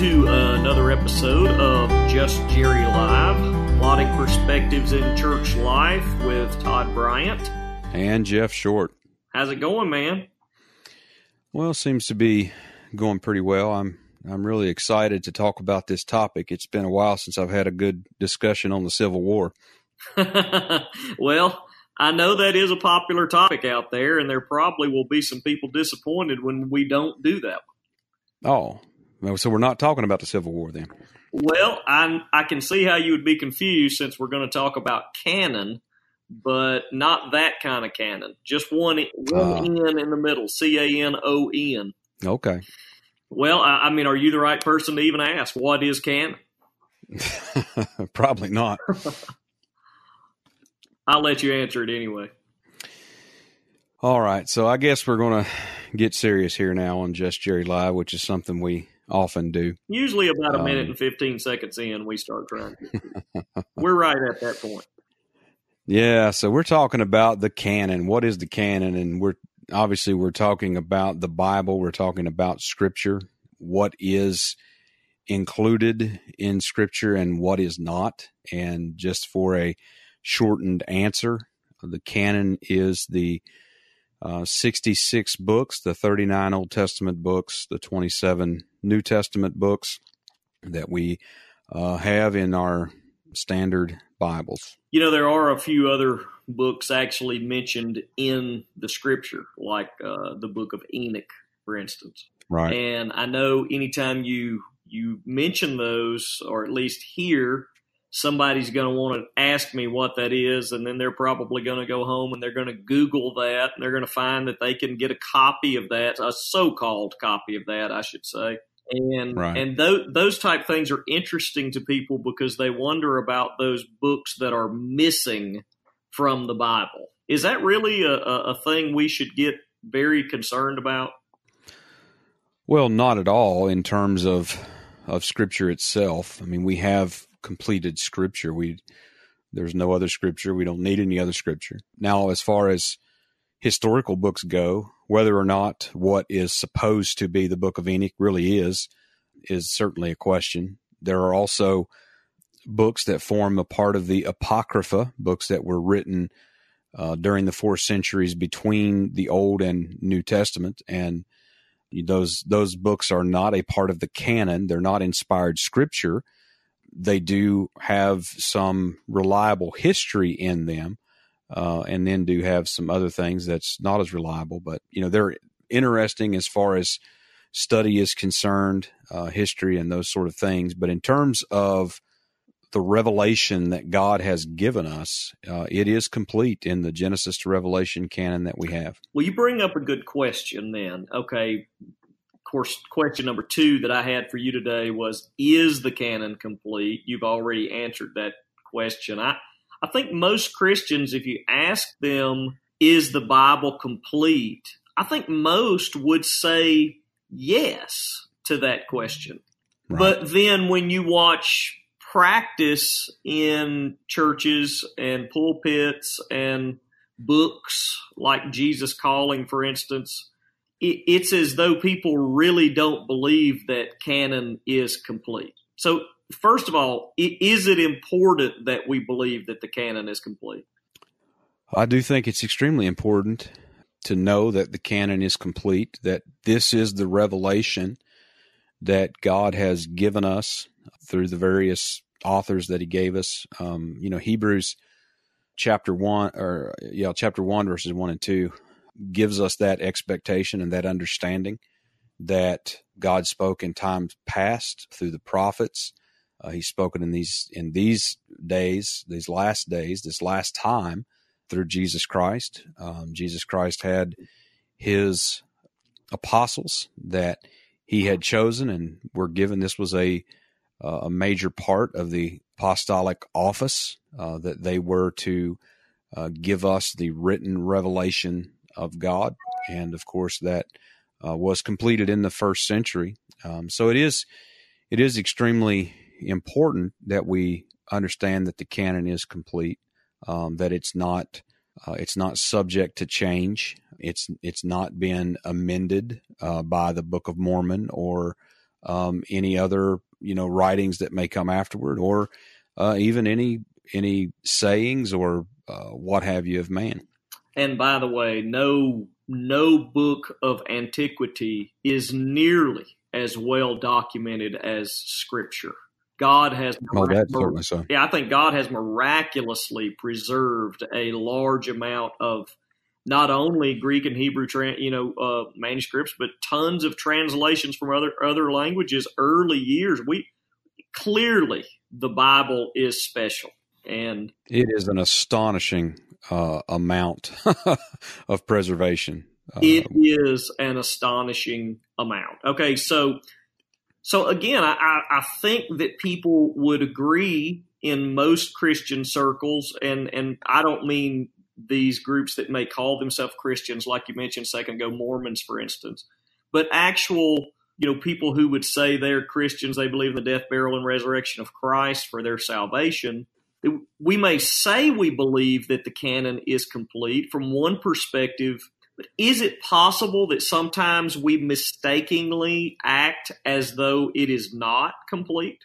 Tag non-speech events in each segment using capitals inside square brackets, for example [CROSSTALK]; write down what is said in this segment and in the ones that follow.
to another episode of Just Jerry Live, plotting perspectives in church life with Todd Bryant and Jeff Short. How's it going, man? Well, seems to be going pretty well. I'm I'm really excited to talk about this topic. It's been a while since I've had a good discussion on the Civil War. [LAUGHS] well, I know that is a popular topic out there, and there probably will be some people disappointed when we don't do that. Oh, so we're not talking about the Civil War then? Well, I I can see how you would be confused since we're going to talk about canon, but not that kind of canon. Just one one uh, N in the middle, C A N O N. Okay. Well, I, I mean, are you the right person to even ask what is canon? [LAUGHS] Probably not. [LAUGHS] I'll let you answer it anyway. All right, so I guess we're going to get serious here now on Just Jerry Live, which is something we often do. Usually, about a minute um, and fifteen seconds in, we start trying. we're right at that point. Yeah, so we're talking about the canon. What is the canon? And we're obviously we're talking about the Bible. We're talking about Scripture. What is included in Scripture and what is not? And just for a shortened answer, the canon is the uh, 66 books, the 39 Old Testament books, the 27 New Testament books that we uh, have in our standard Bibles. You know, there are a few other books actually mentioned in the scripture, like uh, the book of Enoch, for instance. Right. And I know anytime you you mention those, or at least hear somebody's going to want to ask me what that is, and then they're probably going to go home and they're going to Google that, and they're going to find that they can get a copy of that, a so-called copy of that, I should say. And right. and those those type things are interesting to people because they wonder about those books that are missing from the Bible. Is that really a, a thing we should get very concerned about? Well, not at all in terms of of Scripture itself. I mean, we have completed scripture. We there's no other scripture. We don't need any other scripture. Now, as far as historical books go, whether or not what is supposed to be the Book of Enoch really is, is certainly a question. There are also books that form a part of the Apocrypha, books that were written uh, during the four centuries between the Old and New Testament, and those those books are not a part of the canon. They're not inspired scripture they do have some reliable history in them, uh, and then do have some other things that's not as reliable. But you know, they're interesting as far as study is concerned, uh, history and those sort of things. But in terms of the revelation that God has given us, uh, it is complete in the Genesis to Revelation canon that we have. Well, you bring up a good question then. Okay, course, question number two that I had for you today was Is the canon complete? You've already answered that question. I, I think most Christians, if you ask them, Is the Bible complete? I think most would say yes to that question. Right. But then when you watch practice in churches and pulpits and books like Jesus Calling, for instance, it's as though people really don't believe that canon is complete. So, first of all, is it important that we believe that the canon is complete? I do think it's extremely important to know that the canon is complete, that this is the revelation that God has given us through the various authors that He gave us. Um, you know, Hebrews chapter one, or yeah, chapter one, verses one and two gives us that expectation and that understanding that God spoke in times past through the prophets. Uh, he's spoken in these in these days, these last days, this last time through Jesus Christ. Um, Jesus Christ had his apostles that he had chosen and were given. This was a uh, a major part of the apostolic office uh, that they were to uh, give us the written revelation of God, and of course that uh, was completed in the first century. Um, so it is it is extremely important that we understand that the canon is complete, um, that it's not uh, it's not subject to change. It's it's not been amended uh, by the Book of Mormon or um, any other you know writings that may come afterward, or uh, even any any sayings or uh, what have you of man. And by the way, no no book of antiquity is nearly as well documented as Scripture. God has oh, that's certainly so. Yeah, I think God has miraculously preserved a large amount of not only Greek and Hebrew, you know, uh, manuscripts, but tons of translations from other other languages. Early years, we clearly the Bible is special, and it is an astonishing uh, amount [LAUGHS] of preservation. It um, is an astonishing amount. Okay, so so again, I, I think that people would agree in most Christian circles, and and I don't mean these groups that may call themselves Christians, like you mentioned a second ago, Mormons, for instance, but actual you know people who would say they're Christians, they believe in the death, burial, and resurrection of Christ for their salvation. We may say we believe that the canon is complete from one perspective but is it possible that sometimes we mistakenly act as though it is not complete?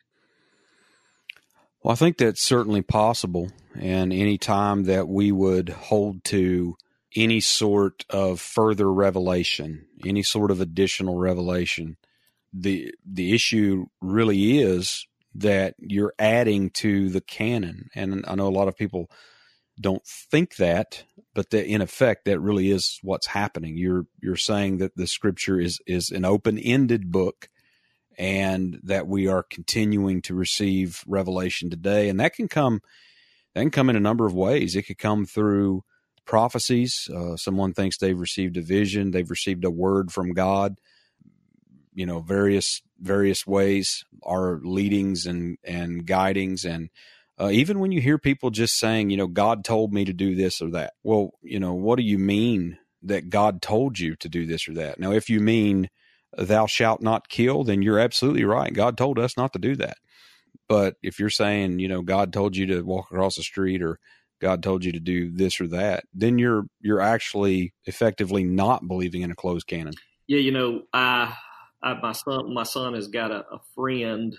Well, I think that's certainly possible. And any time that we would hold to any sort of further revelation, any sort of additional revelation, the the issue really is that you're adding to the canon. And I know a lot of people don't think that, but that in effect that really is what's happening. You're you're saying that the scripture is is an open ended book, and that we are continuing to receive revelation today, and that can come that can come in a number of ways. It could come through prophecies. Uh, someone thinks they've received a vision, they've received a word from God. You know, various various ways our leadings and and guidings and uh, even when you hear people just saying, you know, God told me to do this or that. Well, you know, what do you mean that God told you to do this or that? Now, if you mean thou shalt not kill, then you're absolutely right. God told us not to do that. But if you're saying, you know, God told you to walk across the street or God told you to do this or that, then you're you're actually effectively not believing in a closed canon. Yeah, you know, I, I my son my son has got a, a friend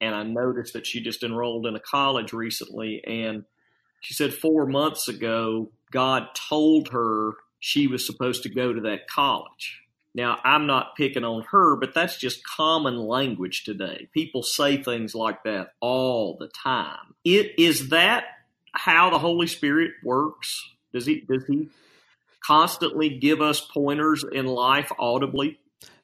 and I noticed that she just enrolled in a college recently. And she said four months ago, God told her she was supposed to go to that college. Now, I'm not picking on her, but that's just common language today. People say things like that all the time. It is that how the Holy Spirit works? Does he does he constantly give us pointers in life audibly?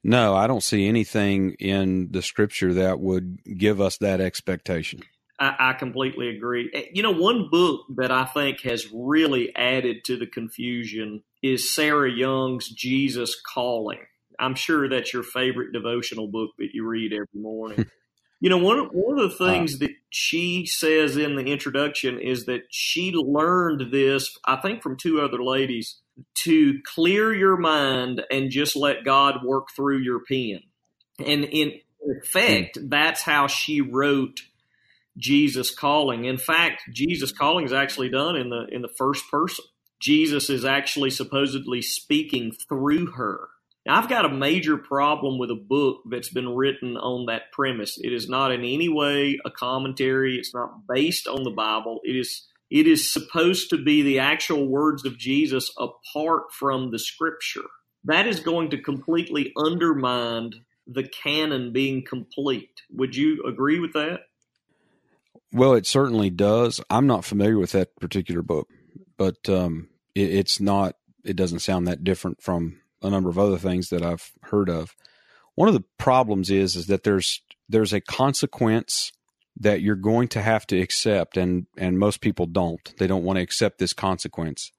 No, I don't see anything in the scripture that would give us that expectation. I, I, completely agree. Eh, you know, one book that I think has really added to the confusion is Sarah Young's Jesus Calling. I'm sure that's your favorite devotional book that you read every morning. [LAUGHS] you know, one one of the uh. things uh, that she says in the introduction is that she learned this, I think, from two other ladies to clear your mind and just let God work through your pen. And in effect, mm. that's how she wrote Jesus calling. In fact, Jesus calling is actually done in the in the first person. Jesus is actually supposedly speaking through her. Now, I've got a major problem with a book that's been written on that premise. It is not in any way a commentary. It's not based on the Bible. It is it is supposed to be the actual words of Jesus apart from the scripture. That is going to completely undermine the canon being complete. Would you agree with that? Well, it certainly does. I'm not familiar with that particular book, but um, it, it's not. It doesn't sound that different from a number of other things that I've heard of. One of the problems is is that there's there's a consequence that you're going to have to accept and and most people don't. They don't want to accept this consequence.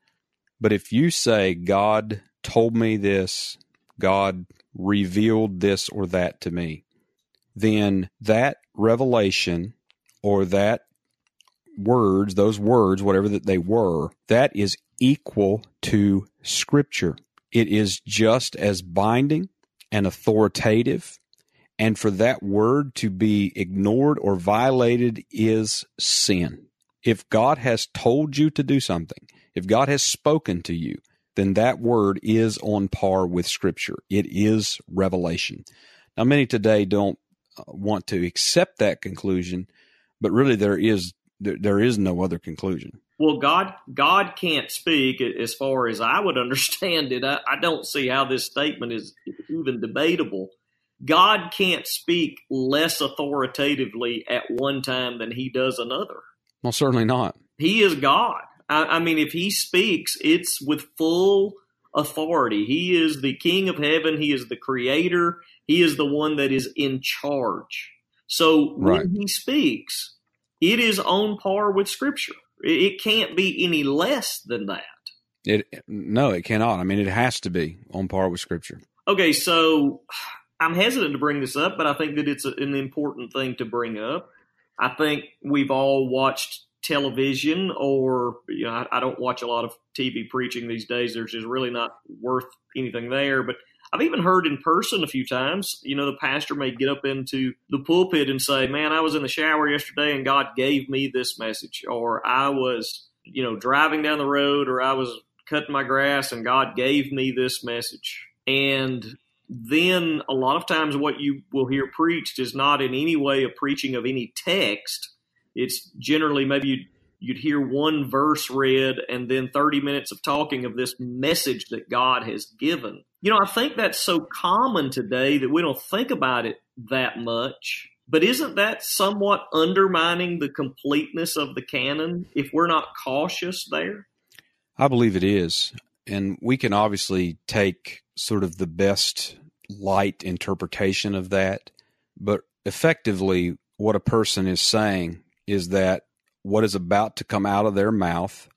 But if you say god told me this god revealed this or that to me then that revelation or that words those words whatever that they were that is equal to scripture. It is just as binding and authoritative and for that word to be ignored or violated is sin. If God has told you to do something, if God has spoken to you, then that word is on par with Scripture. It is revelation. Now, many today don't uh, want to accept that conclusion, but really there is there, there is no other conclusion. Well, God God can't speak as far as I would [LAUGHS] understand it. I, I don't see how this statement is even debatable. God can't speak less authoritatively at one time than he does another. Well, certainly not. He is God. I, I mean, if he speaks, it's with full authority. He is the King of heaven. He is the creator. He is the one that is in charge. So right. when he speaks, it is on par with Scripture. It can't be any less than that. It no, it cannot. I mean, it has to be on par with Scripture. Okay, so I'm hesitant to bring this up, but I think that it's a, an important thing to bring up. I think we've all watched television, or you know, I, I don't watch a lot of TV preaching these days. There's just really not worth anything there. But I've even heard in person a few times, you know, the pastor may get up into the pulpit and say, Man, I was in the shower yesterday and God gave me this message. Or I was, you know, driving down the road or I was cutting my grass and God gave me this message. And then a lot of times what you will hear preached is not in any way a preaching of any text. It's generally maybe you'd, you'd hear one verse read and then 30 minutes of talking of this message that God has given. You know, I think that's so common today that we don't think about it that much. But isn't that somewhat undermining the completeness of the canon if we're not cautious there? I believe it is. And we can obviously take sort of the best light interpretation of that. But effectively, what a person is saying is that what is about to come out of their mouth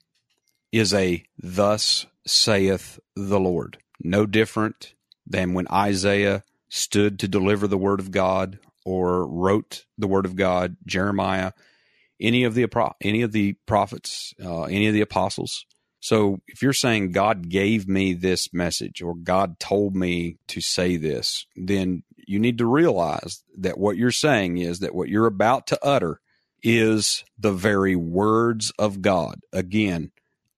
is a thus saith the Lord no different than when Isaiah stood to deliver the word of God or wrote the word of God, Jeremiah, any of the any of the prophets, uh, any of the apostles. So if you're saying God gave me this message or God told me to say this, then you need to realize that what you're saying is that what you're about to utter is the very words of God. Again,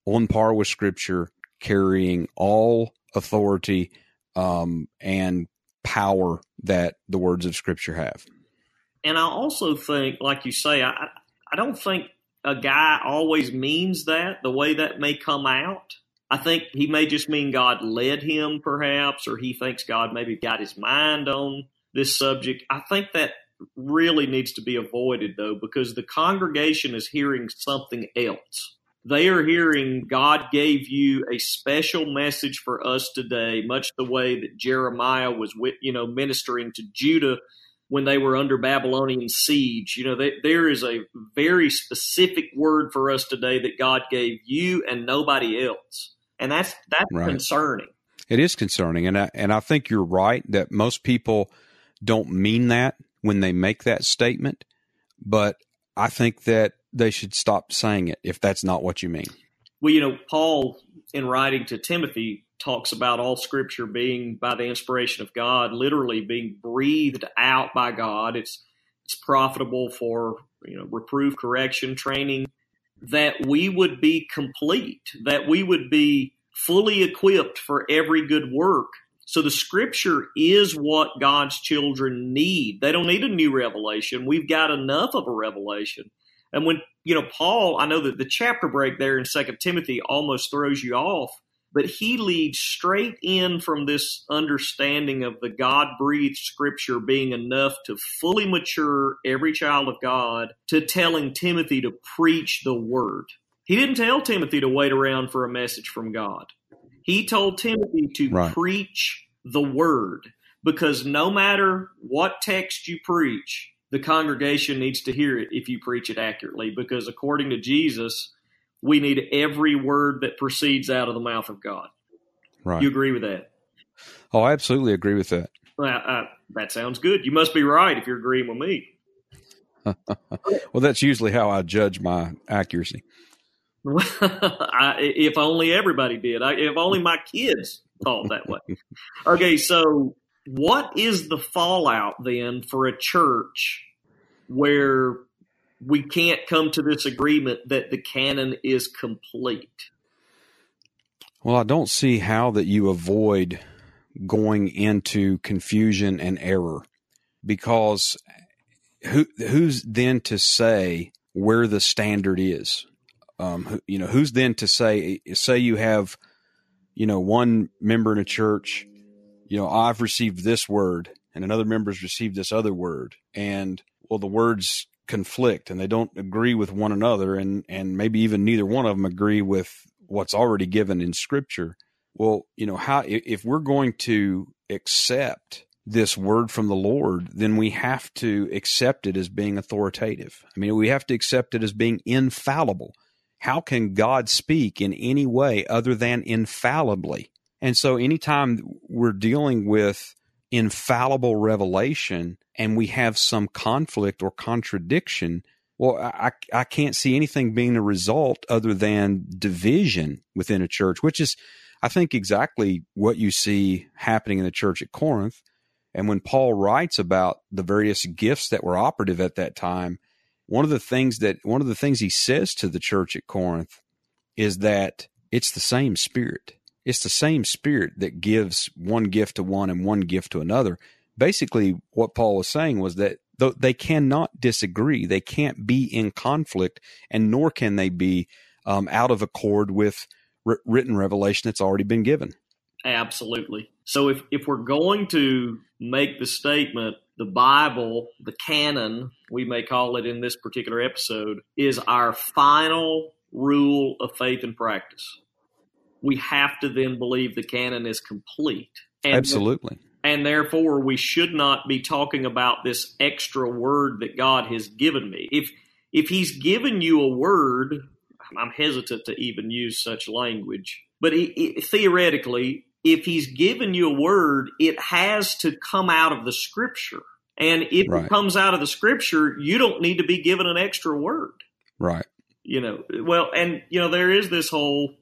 on par with scripture, carrying all authority um, and power that the words of Scripture have. And I also think, like you say, I I don't think a guy always means that the way that may come out. I think he may just mean God led him, perhaps, or he thinks God maybe got his mind on this subject. I think that really needs to be avoided, though, because the congregation is hearing something else. They are hearing God gave you a special message for us today, much the way that Jeremiah was, you know, ministering to Judah when they were under Babylonian siege. You know, they, there is a very specific word for us today that God gave you and nobody else, and that's that's right. concerning. It is concerning, and I, and I think you're right that most people don't mean that when they make that statement, but I think that they should stop saying it if that's not what you mean. Well, you know, Paul, in writing to Timothy, talks about all scripture being by the inspiration of God, literally being breathed out by God. It's it's profitable for you know reproof, correction, training, that we would be complete, that we would be fully equipped for every good work. So the scripture is what God's children need. They don't need a new revelation. We've got enough of a revelation. And when, you know, Paul, I know that the chapter break there in Second Timothy almost throws you off, but he leads straight in from this understanding of the God breathed scripture being enough to fully mature every child of God to telling Timothy to preach the word. He didn't tell Timothy to wait around for a message from God. He told Timothy to right. preach the word because no matter what text you preach, the congregation needs to hear it if you preach it accurately because according to Jesus, we need every word that proceeds out of the mouth of God. Right. You agree with that? Oh, I absolutely agree with that. Well, that sounds good. You must be right if you're agreeing with me. [LAUGHS] well, that's usually how I judge my accuracy. [LAUGHS] I, if only everybody did. I, if only my kids thought that way. [LAUGHS] okay, so what is the fallout then for a church where we can't come to this agreement that the canon is complete? Well, I don't see how that you avoid going into confusion and error. because who who's then to say where the standard is? Um, who, you know, who's then to say say you have, you know, one member in a church, you know, I've received this word, and another member's received this other word, and well, the words conflict and they don't agree with one another, and and maybe even neither one of them agree with what's already given in Scripture. Well, you know, how if we're going to accept this word from the Lord, then we have to accept it as being authoritative. I mean, we have to accept it as being infallible. How can God speak in any way other than infallibly? And so, anytime we're dealing with infallible revelation and we have some conflict or contradiction, well, I, I can't see anything being a result other than division within a church, which is, I think, exactly what you see happening in the church at Corinth and when Paul writes about the various gifts that were operative at that time, one of the things that one of the things he says to the church at Corinth is that it's the same spirit. It's the same spirit that gives one gift to one and one gift to another. Basically, what Paul was saying was that they cannot disagree. They can't be in conflict, and nor can they be um, out of accord with written revelation that's already been given. Absolutely. So if, if we're going to make the statement, the Bible, the canon, we may call it in this particular episode, is our final rule of faith and practice. We have to then believe the canon is complete. And Absolutely. And therefore, we should not be talking about this extra word that God has given me. If if He's given you a word, I'm hesitant to even use such language, but he, he, theoretically, if he's given you a word, it has to come out of the scripture. And if right. it comes out of the scripture, you don't need to be given an extra word. Right. You know, well, and, you know, there is this whole,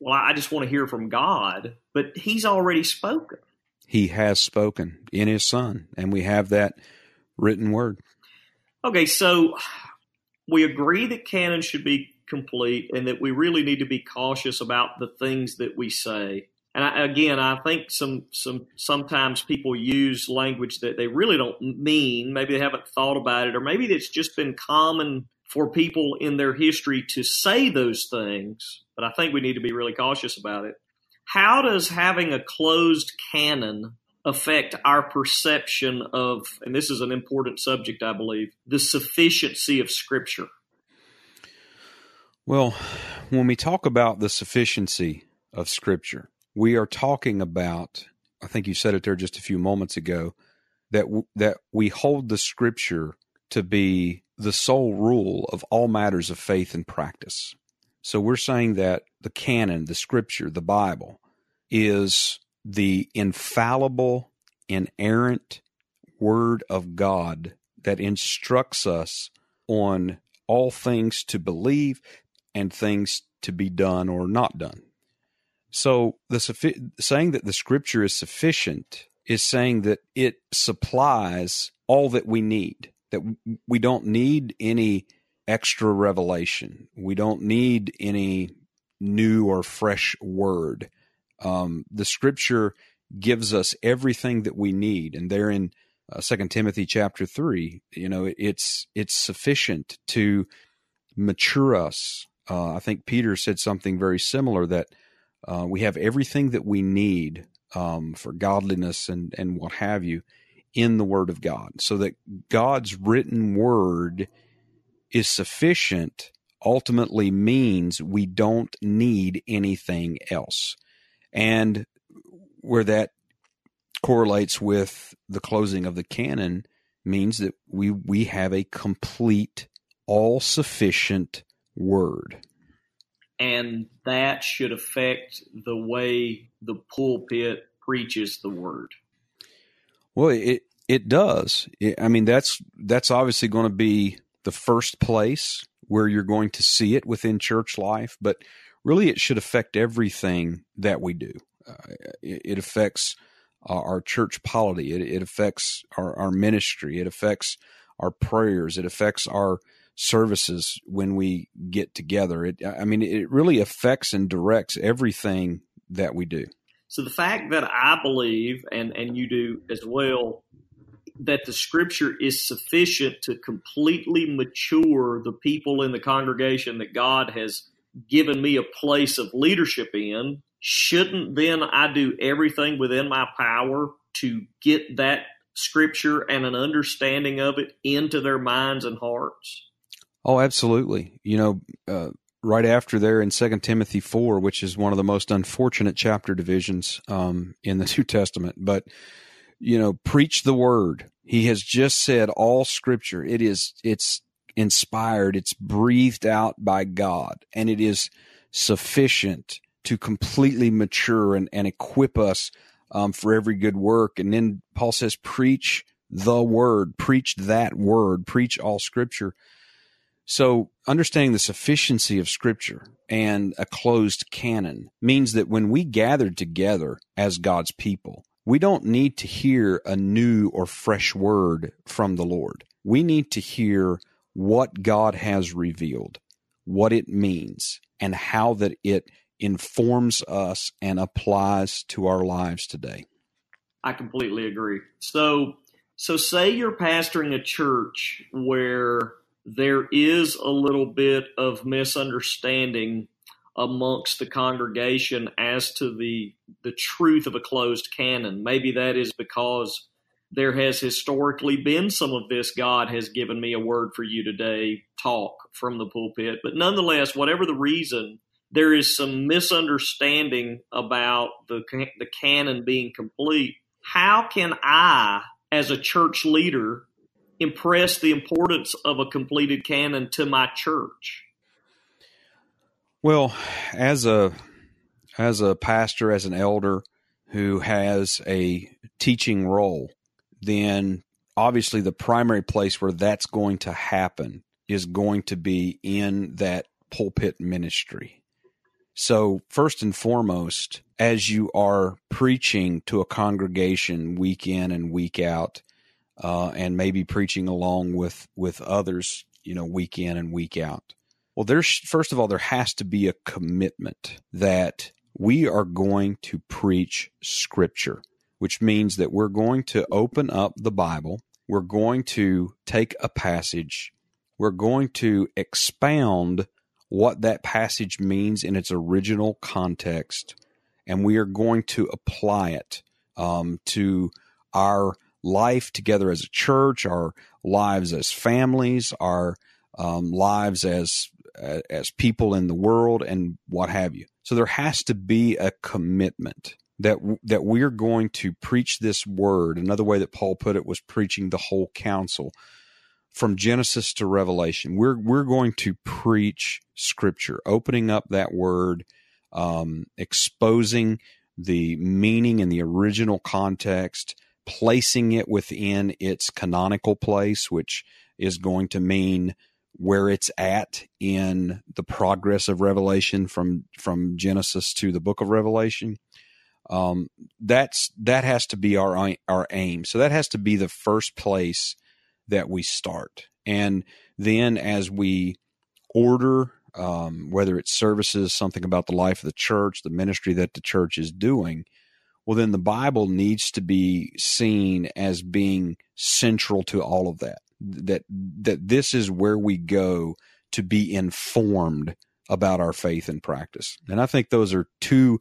well, I just want to hear from God, but he's already spoken. He has spoken in his son, and we have that written word. Okay, so we agree that canon should be complete and that we really need to be cautious about the things that we say and I, again, I think some some sometimes people use language that they really don't mean. Maybe they haven't thought about it, or maybe it's just been common for people in their history to say those things. But I think we need to be really cautious about it. How does having a closed canon affect our perception of, and this is an important subject, I believe, the sufficiency of Scripture? Well, when we talk about the sufficiency of Scripture, we are talking about i think you said it there just a few moments ago that w- that we hold the scripture to be the sole rule of all matters of faith and practice so we're saying that the canon the scripture the bible is the infallible inerrant word of god that instructs us on all things to believe and things to be done or not done so the saying that the scripture is sufficient is saying that it supplies all that we need. That we don't need any extra revelation. We don't need any new or fresh word. Um, the scripture gives us everything that we need, and there in uh, Second Timothy chapter three, you know, it's it's sufficient to mature us. Uh, I think Peter said something very similar that uh, we have everything that we need um, for godliness and, and what have you in the Word of God. So that God's written Word is sufficient ultimately means we don't need anything else. And where that correlates with the closing of the canon means that we we have a complete all sufficient word and that should affect the way the pulpit preaches the word. Well, it it does. I mean, that's that's obviously going to be the first place where you're going to see it within church life, but really, it should affect everything that we do. Uh, it, it, affects uh, our church polity. It, it affects our, our ministry. It affects our prayers. It affects our services when we get together. It, I mean, it really affects and directs everything that we do. So the fact that I believe, and and you do as well, that the scripture is sufficient to completely mature the people in the congregation that God has given me a place of leadership in, shouldn't then I do everything within my power to get that scripture and an understanding of it into their minds and hearts? Oh, absolutely. You know, uh, right after there in Second Timothy four, which is one of the most unfortunate chapter divisions um, in the [LAUGHS] New Testament, but you know, preach the word. He has just said all Scripture. It is it's inspired. It's breathed out by God, and it is sufficient to completely mature and, and equip us um, for every good work. And then Paul says, preach the word, preach that word, preach all Scripture. So, understanding the sufficiency of Scripture and a closed canon means that when we gather together as God's people, we don't need to hear a new or fresh word from the Lord. We need to hear what God has revealed, what it means, and how that it informs us and applies to our lives today. I completely agree. So, so say you're pastoring a church where there is a little bit of misunderstanding amongst the congregation as to the the truth of a closed canon. Maybe that is because there has historically been some of this God has given me a word for you today talk from the pulpit. But nonetheless, whatever the reason, there is some misunderstanding about the the canon being complete. How can I as a church leader impress the importance of a completed canon to my church? Well, as a as a pastor, as an elder who has a teaching role, then obviously the primary place where that's going to happen is going to be in that pulpit ministry. So, first and foremost, as you are preaching to a congregation week in and week out, uh, and maybe preaching along with with others, you know, week in and week out. Well, there's first of all, there has to be a commitment that we are going to preach Scripture, which means that we're going to open up the Bible. We're going to take a passage. We're going to expound what that passage means in its original context, and we are going to apply it um, to our life together as a church, our lives as families, our um, lives as as people in the world, and what have you. So there has to be a commitment that that we're going to preach this word. Another way that Paul put it was preaching the whole counsel from Genesis to Revelation. We're we're going to preach Scripture, opening up that word, um, exposing the meaning in the original context, placing it within its canonical place, which is going to mean where it's at in the progress of Revelation from from Genesis to the Book of Revelation. Um, that's that has to be our our aim. So that has to be the first place that we start, and then as we order, um, whether it's services, something about the life of the church, the ministry that the church is doing, well, then the Bible needs to be seen as being central to all of that. That that this is where we go to be informed about our faith and practice. And I think those are two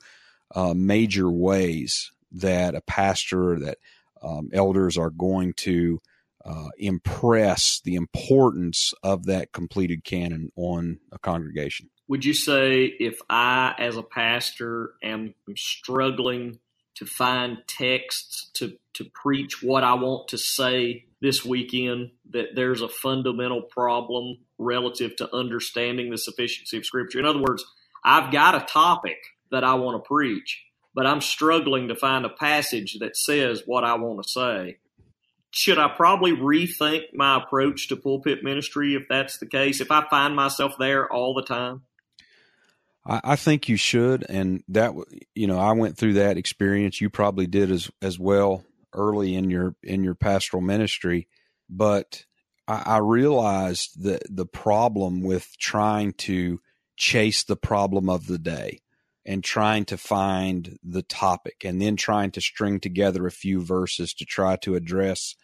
uh, major ways that a pastor, that um, elders are going to uh, impress the importance of that completed canon on a congregation. Would you say if I, as a pastor, am struggling to find texts to to preach what I want to say this weekend that there's a fundamental problem relative to understanding the sufficiency of scripture. In other words, I've got a topic that I want to preach, but I'm struggling to find a passage that says what I want to say. Should I probably rethink my approach to pulpit ministry if that's the case? If I find myself there all the time? I, I think you should, and that you know I went through that experience. You probably did as as well early in your in your pastoral ministry, but I, I realized that the problem with trying to chase the problem of the day and trying to find the topic and then trying to string together a few verses to try to address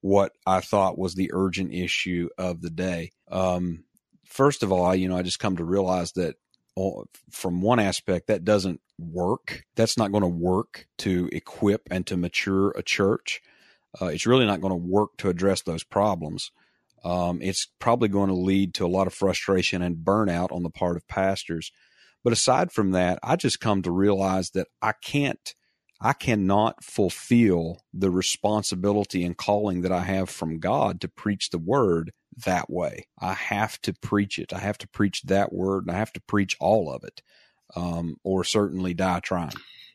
what I thought was the urgent issue of the day. Um, first of all, you know, I just come to realize that from one aspect, that doesn't work. That's not going to work to equip and to mature a church. Uh, it's really not going to work to address those problems. Um, it's probably going to lead to a lot of frustration and burnout on the part of pastors. But aside from that, I just come to realize that I can't, I cannot fulfill the responsibility and calling that I have from God to preach the word that way. I have to preach it. I have to preach that word and I have to preach all of it, um, or certainly die trying.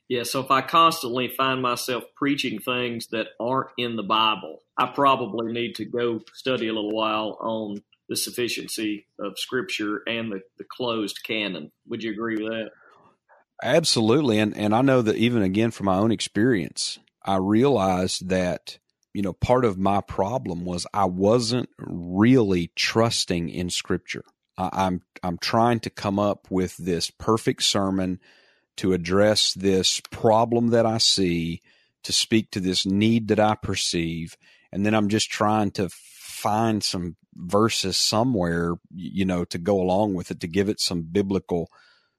Yeah, so if I constantly find myself preaching things that aren't in the Bible, I probably need to go study a little while on the sufficiency of Scripture and the, the closed canon. Would you agree with that? Absolutely. And, and I know that even again from my own experience, I realized that, you know, part of my problem was I wasn't really trusting in Scripture. I, I'm I'm trying to come up with this perfect sermon to address this problem that I see, to speak to this need that I perceive. And then I'm just trying to find some verses somewhere, you know, to go along with it, to give it some biblical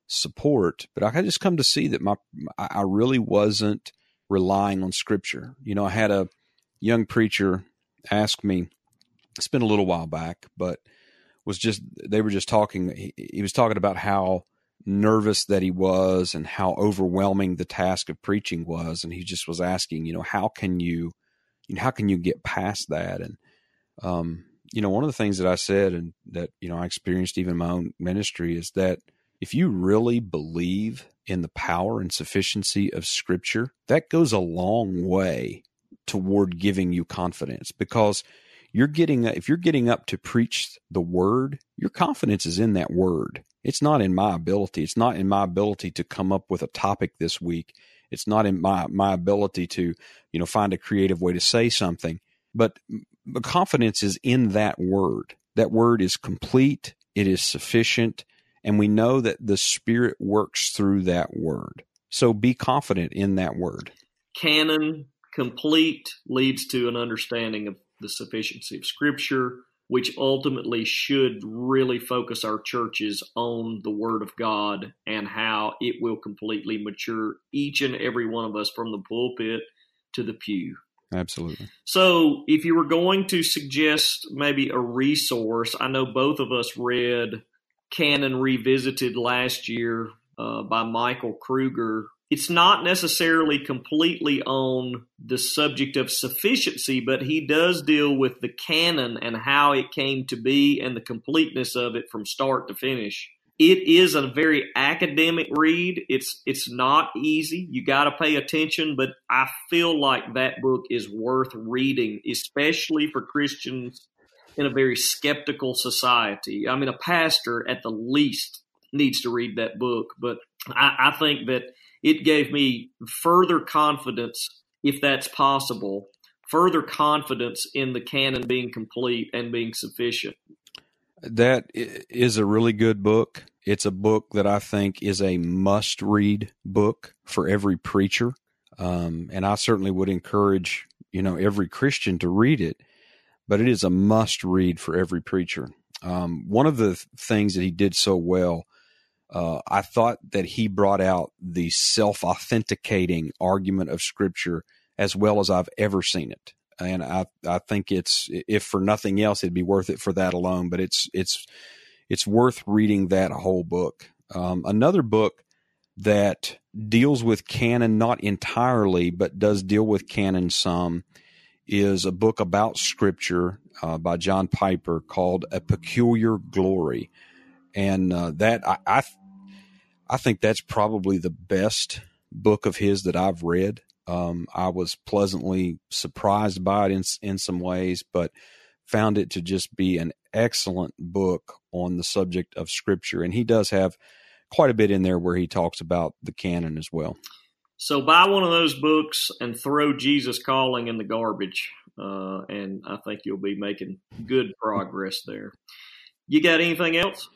support. But I just come to see that my, I really wasn't relying on scripture. You know, I had a young preacher asked me, it's been a little while back, but was just, they were just talking, he, he was talking about how, nervous that he was and how overwhelming the task of preaching was. And he just was asking you know how can you, you know, how can you get past that? And um you know one of the things that I said and that you know I experienced even in my own ministry is that if you really believe in the power and sufficiency of scripture that goes a long way toward giving you confidence because you're getting if you're getting up to preach the word your confidence is in that word it's not in my ability. It's not in my ability to come up with a topic this week. It's not in my my ability to, you know, find a creative way to say something. But the confidence is in that word. That word is complete, it is sufficient, and we know that the Spirit works through that word. So be confident in that word. Canon complete leads to an understanding of the sufficiency of Scripture which ultimately should really focus our churches on the Word of God and how it will completely mature each and every one of us from the pulpit to the pew. Absolutely. So, if you were going to suggest maybe a resource, I know both of us read Canon Revisited last year uh, by Michael Kruger it's not necessarily completely on the subject of sufficiency, but he does deal with the canon and how it came to be and the completeness of it from start to finish. It is a very academic read. It's it's not easy. You got to pay attention, but I feel like that book is worth reading, especially for Christians in a very skeptical society. I mean, a pastor at the least needs to read that book, but I, I think that it gave me further confidence, if that's possible, further confidence in the canon being complete and being sufficient. That is a really good book. It's a book that I think is a must read book for every preacher. Um, and I certainly would encourage, you know, every Christian to read it, but it is a must read for every preacher. Um, one of the things that he did so well uh, I thought that he brought out the self authenticating argument of Scripture as well as I've ever seen it. And I, I think it's if for nothing else, it'd be worth it for that alone. But it's it's it's worth reading that whole book. Um, another book that deals with canon not entirely, but does deal with canon some, is a book about Scripture uh, by John Piper called "A Peculiar Glory." And uh, that I, I, I think that's probably the best book of his that I've read. Um, I was pleasantly surprised by it in in some ways, but found it to just be an excellent book on the subject of Scripture, and he does have quite a bit in there where he talks about the canon as well. So buy one of those books and throw Jesus Calling in the garbage, uh, and I think you'll be making good progress there. You got anything else?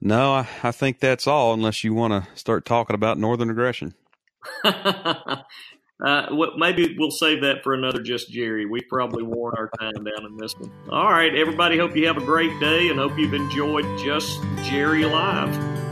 No, I, I think that's all, unless you want to start talking about northern aggression. [LAUGHS] Uh, what, maybe we'll save that for another Just Jerry. We've probably worn our time down in this one. All right, everybody. Hope you have a great day and hope you've enjoyed Just Jerry Live.